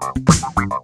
¡Gracias!